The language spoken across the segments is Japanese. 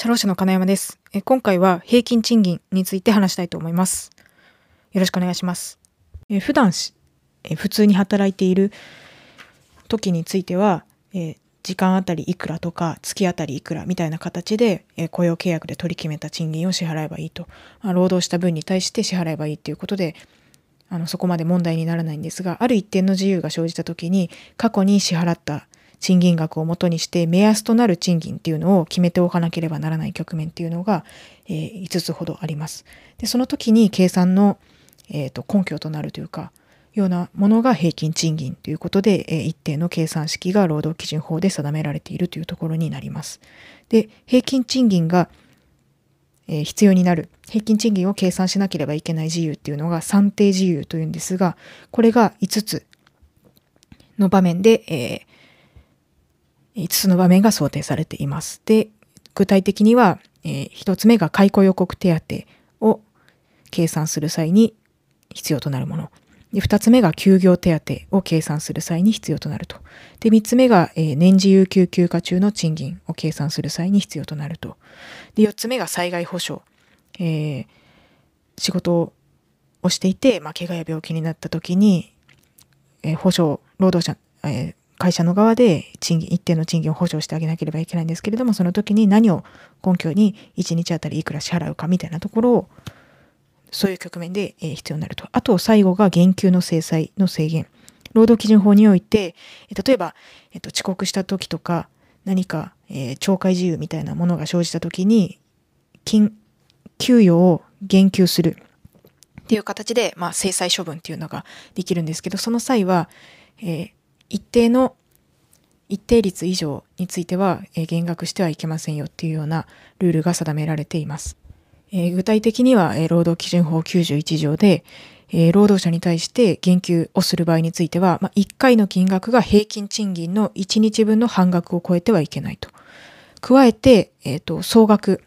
社労士の金山です。え今回は平均賃金について話したいと思います。よろしくお願いします。え普段しえ普通に働いている時については、え時間あたりいくらとか月あたりいくらみたいな形で、え雇用契約で取り決めた賃金を支払えばいいと、まあ労働した分に対して支払えばいいということであのそこまで問題にならないんですがある一定の自由が生じた時に過去に支払った賃金額をもとにして目安となる賃金っていうのを決めておかなければならない局面っていうのが、えー5つほどあります。でその時に計算の、えーと根拠となるというかようなものが平均賃金ということで、えー一定の計算式が労働基準法で定められているというところになります。で平均賃金がえ必要になる平均賃金を計算しなければいけない自由っていうのが算定自由というんですがこれが5つの場面で、え5つの場面が想定されています。で具体的には、え1つ目が解雇予告手当を計算する際に必要となるもの。で2つ目が休業手当を計算する際に必要となると。で3つ目が、え年次有給休暇中の賃金を計算する際に必要となると。で4つ目が災害保障、えー仕事をしていて、まあ、怪我や病気になった時に、えー保障労働者、えー会社の側で賃金一定の賃金を保障してあげなければいけないんですけれどもその時に何を根拠に1日あたりいくら支払うかみたいなところをそういう局面で、必要になると。あと最後が減給の制裁の制限。労働基準法において、例えば、えっと遅刻した時とか何か、えー懲戒自由みたいなものが生じた時に金給与を減給するっていう形で、まあ、制裁処分っていうのができるんですけどその際は、えー一定の一定率以上については、減額してはいけませんよっていうようなルールが定められています。具体的には、労働基準法91条で、労働者に対して減給をする場合については、まあ、1回の金額が平均賃金の1日分の半額を超えてはいけないと。加えて、えーと総額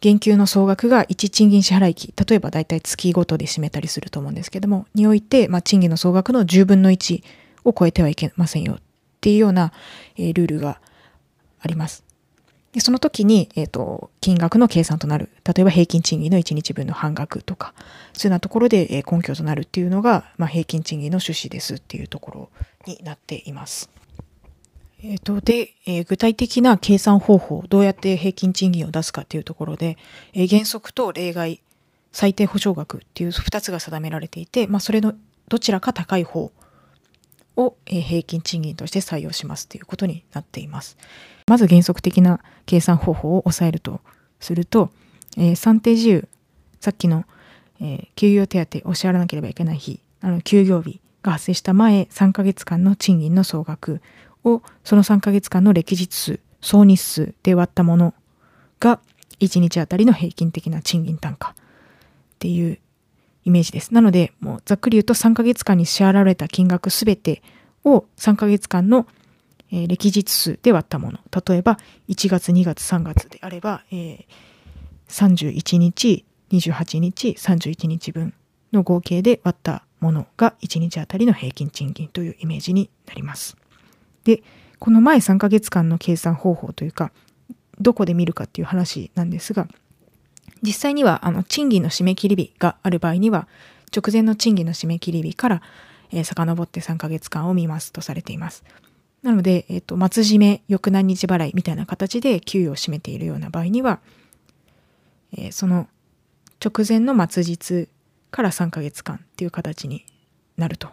減給の総額が1賃金支払い期例えば大体月ごとで占めたりすると思うんですけどもにおいて、まあ、賃金の総額の10分の1を超えてはいけませんよっていうような、えルールがあります。でその時に、えー、と金額の計算となる例えば平均賃金の1日分の半額とかそういうようなところで、え根拠となるっていうのが、まあ、平均賃金の趣旨ですっていうところになっています。えー、とで、えー具体的な計算方法どうやって平均賃金を出すかっていうところで、え原則と例外最低保障額っていう2つが定められていて、まあ、それのどちらか高い方を、平均賃金として採用しますということになっています。まず原則的な計算方法を抑えるとすると、えー算定自由さっきの、えー休業手当を支払わなければいけない日あの休業日が発生した前3ヶ月間の賃金の総額をその3ヶ月間の歴日数総日数で割ったものが1日あたりの平均的な賃金単価っていうイメージです。なのでもうざっくり言うと3ヶ月間に支払われた金額すべてを3ヶ月間の歴日数で割ったもの例えば1月2月3月であれば、えー31日28日31日分の合計で割ったものが1日あたりの平均賃金というイメージになります。でこの前3ヶ月間の計算方法というかどこで見るかっていう話なんですが実際にはあの賃金の締め切り日がある場合には直前の賃金の締め切り日から、えー遡って3ヶ月間を見ますとされています。なので、えっ、と、末締め、翌何日払いみたいな形で給与を占めているような場合には、えーその直前の末日から3ヶ月間っていう形になると。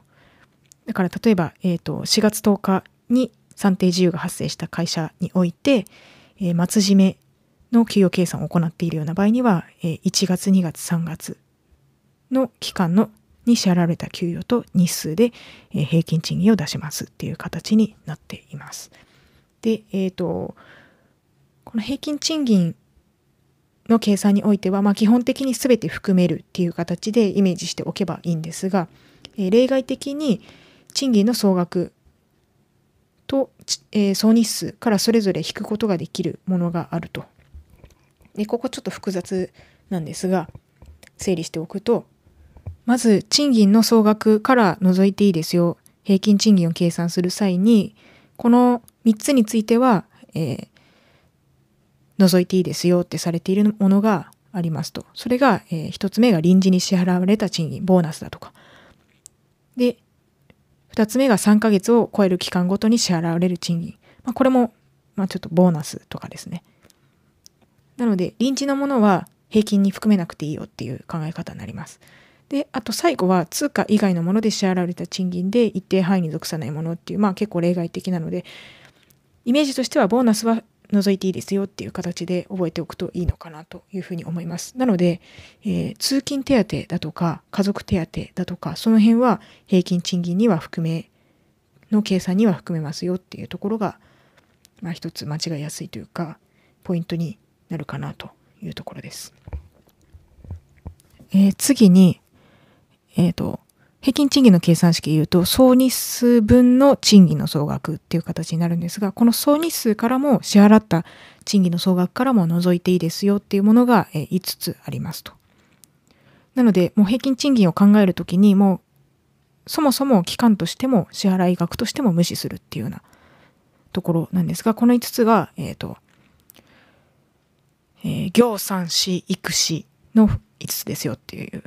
だから例えば、えっ、と、4月10日に算定自由が発生した会社において、えー末締めの給与計算を行っているような場合には、え1月、2月、3月の期間のに支払われた給与と日数で、え平均賃金を出しますっていう形になっています。で、えっ、と、この平均賃金の計算においては、まあ、基本的に全て含めるっていう形でイメージしておけばいいんですが、え例外的に賃金の総額と、えー総日数からそれぞれ引くことができるものがあると。でここちょっと複雑なんですが整理しておくとまず賃金の総額から除いていいですよ平均賃金を計算する際にこの3つについては、えー除いていいですよってされているものがありますと。それが、えー、1つ目が臨時に支払われた賃金、ボーナスだとか。で、2つ目が3ヶ月を超える期間ごとに支払われる賃金。まあ、これも、まあ、ちょっとボーナスとかですね。なので、臨時のものは平均に含めなくていいよっていう考え方になります。で、あと最後は通貨以外のもので支払われた賃金で一定範囲に属さないものっていう、まあ結構例外的なので、イメージとしてはボーナスは除いていいですよっていう形で覚えておくといいのかなというふうに思います。なので、えー、通勤手当だとか家族手当だとかその辺は平均賃金には含めの計算には含めますよっていうところが、まあ、一つ間違いやすいというかポイントになるかなというところです。えー、次に、えっ、ー、と、平均賃金の計算式で言うと、総日数分の賃金の総額っていう形になるんですが、この総日数からも支払った賃金の総額からも除いていいですよっていうものが5つありますと。なので、もう平均賃金を考えるときに、もうそもそも期間としても支払い額としても無視するっていうようなところなんですが、この5つが、えっ、ー、と、えー、行産子育児の5つですよっていう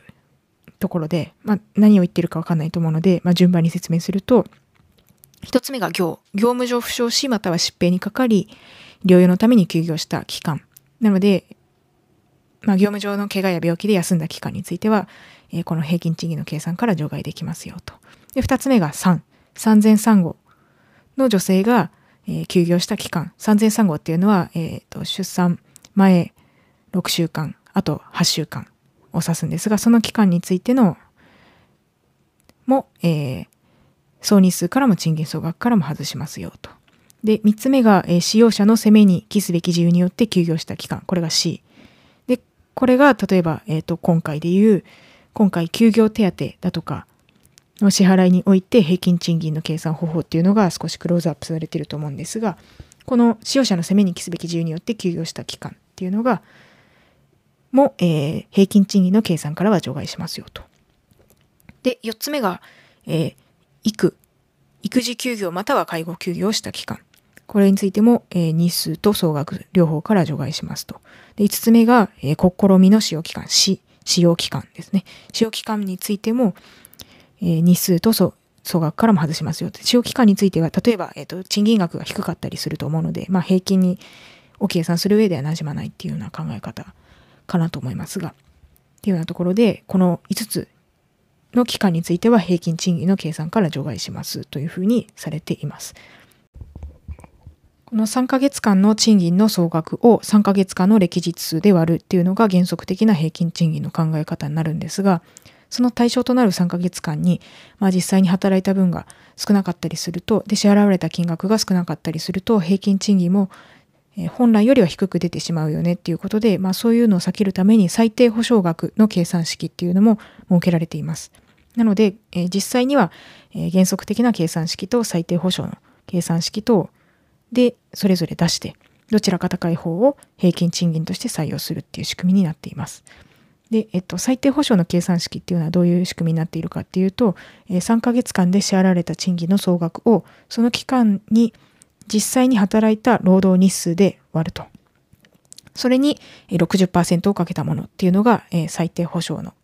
ところで、まあ、何を言ってるかわかんないと思うので、まあ、順番に説明すると、一つ目が業。業務上負傷し、または疾病にかかり、療養のために休業した期間。なので、まあ、業務上の怪我や病気で休んだ期間については、えー、この平均賃金の計算から除外できますよと。で、二つ目が3。産前産後の女性が、えー、休業した期間。産前産後っていうのは、えーと出産前6週間、あと8週間を指すんですが、その期間についての、も、えー、総日数からも賃金総額からも外しますよと。で、3つ目が、えー、使用者の責めに帰すべき自由によって休業した期間。これが C。で、これが例えば、えっ、ー、と、今回でいう、今回休業手当だとかの支払いにおいて平均賃金の計算方法っていうのが少しクローズアップされていると思うんですが、この使用者の責めに帰すべき自由によって休業した期間っていうのが、も、えー、平均賃金の計算からは除外しますよと。で、4つ目が、えー、育、育児休業または介護休業をした期間。これについても、えー、日数と総額両方から除外しますと。で、5つ目が、えー、試みの使用期間、使用期間ですね。使用期間についても、えー、日数と総額からも外しますよ。使用期間については、例えば、えっ、ー、と、賃金額が低かったりすると思うので、まあ、平均にを計算する上では馴染まないっていうような考え方かなと思いますが、っていうようなところで、この5つの期間については平均賃金の計算から除外しますというふうにされています。この3ヶ月間の賃金の総額を3ヶ月間の歴日数で割るっていうのが原則的な平均賃金の考え方になるんですが、その対象となる3ヶ月間に、まあ、実際に働いた分が少なかったりすると、で、支払われた金額が少なかったりすると、平均賃金も本来よりは低く出てしまうよねっていうことで、まあ、そういうのを避けるために最低保証額の計算式っていうのも設けられています。なので、実際には、原則的な計算式と最低保証の計算式とでそれぞれ出してどちらか高い方を平均賃金として採用するっていう仕組みになっています。で、えっと、最低保証の計算式っていうのはどういう仕組みになっているかっていうと、え3ヶ月間で支払われた賃金の総額をその期間に実際に働いた労働日数で割ると。それに60%をかけたものっていうのが、最低保障の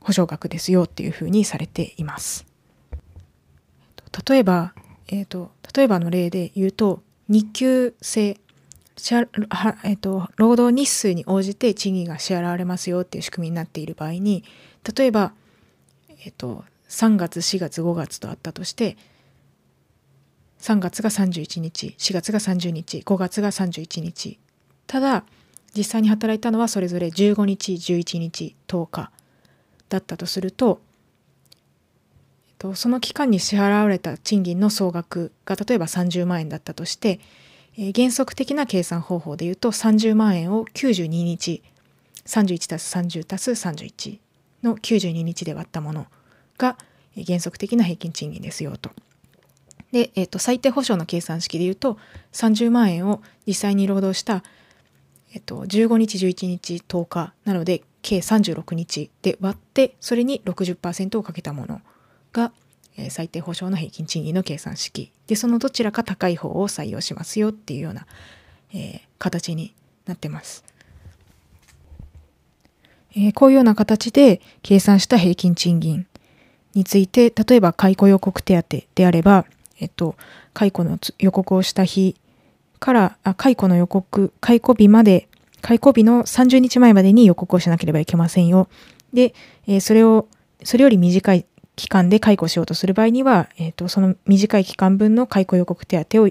保証額ですよっていうふうにされています。例えば、え、ー、と、例えばの例で言うと、日給制、えっ、と、労働日数に応じて賃金が支払われますよっていう仕組みになっている場合に、例えば、えっ、と、3月、4月、5月とあったとして、3月が31日4月が30日5月が31日ただ実際に働いたのはそれぞれ15日11日10日だったとするとその期間に支払われた賃金の総額が例えば30万円だったとして、え原則的な計算方法でいうと30万円を92日31たす30たす31の92日で割ったものが原則的な平均賃金ですよと。で、えー、と最低保障の計算式でいうと30万円を実際に労働した、えー、と15日11日10日なので計36日で割ってそれに60%をかけたものが、え、最低保障の平均賃金の計算式でそのどちらか高い方を採用しますよっていうような、ええー、形になってます。えー、こういうような形で計算した平均賃金について、例えば解雇予告手当であれば、えっと、解雇の予告をした日から、あ解雇の予告、解雇日まで、解雇日の30日前までに予告をしなければいけませんよ。で、えー、それを、それより短い期間で解雇しようとする場合には、えーと、その短い期間分の解雇予告手当を、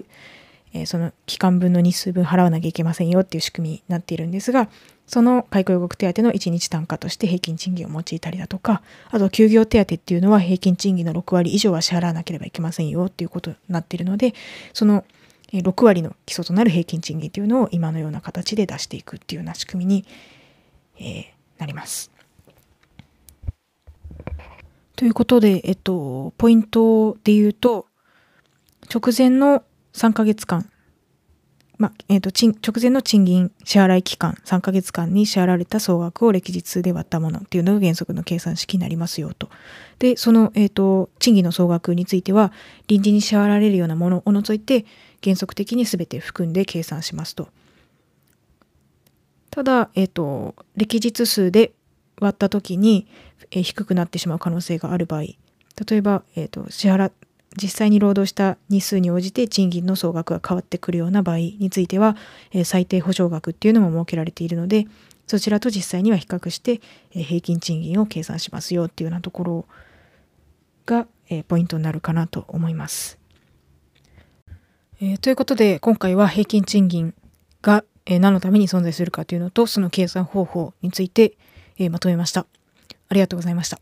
えー、その期間分の日数分払わなきゃいけませんよっていう仕組みになっているんですが、その解雇予告手当の1日単価として平均賃金を用いたりだとか、あと休業手当っていうのは平均賃金の6割以上は支払わなければいけませんよっていうことになっているので、その6割の基礎となる平均賃金というのを今のような形で出していくっていうような仕組みに、えー、なります。ということで、えっと、ポイントで言うと、直前の3ヶ月間、まえっと、直前の賃金支払い期間、3ヶ月間に支払われた総額を歴日で割ったものっていうのが原則の計算式になりますよと。で、その、えっと、賃金の総額については、臨時に支払われるようなものを除いて、原則的に全て含んで計算しますと。ただ、えっと、歴日数で割った時に、えー、低くなってしまう可能性がある場合例えば、えーと、支払実際に労働した日数に応じて賃金の総額が変わってくるような場合については、え、最低保障額っていうのも設けられているのでそちらと実際には比較して、え、平均賃金を計算しますよっていうようなところが、え、ポイントになるかなと思います。え、ということで今回は平均賃金が、え、何のために存在するかというのとその計算方法について、え、まとめました。ありがとうございました。